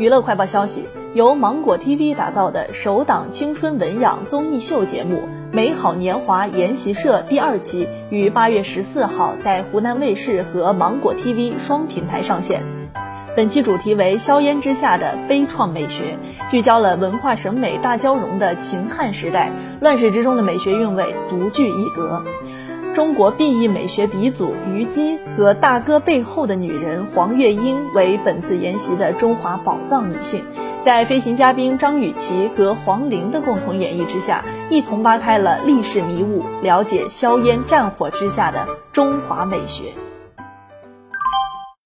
娱乐快报消息，由芒果 TV 打造的首档青春文养综艺秀节目《美好年华研习社》第二期于八月十四号在湖南卫视和芒果 TV 双平台上线。本期主题为“硝烟之下的悲怆美学”，聚焦了文化审美大交融的秦汉时代，乱世之中的美学韵味独具一格。中国 B E 美学鼻祖虞姬和大哥背后的女人黄月英为本次研习的中华宝藏女性，在飞行嘉宾张雨绮和黄龄的共同演绎之下，一同扒开了历史迷雾，了解硝烟战火之下的中华美学。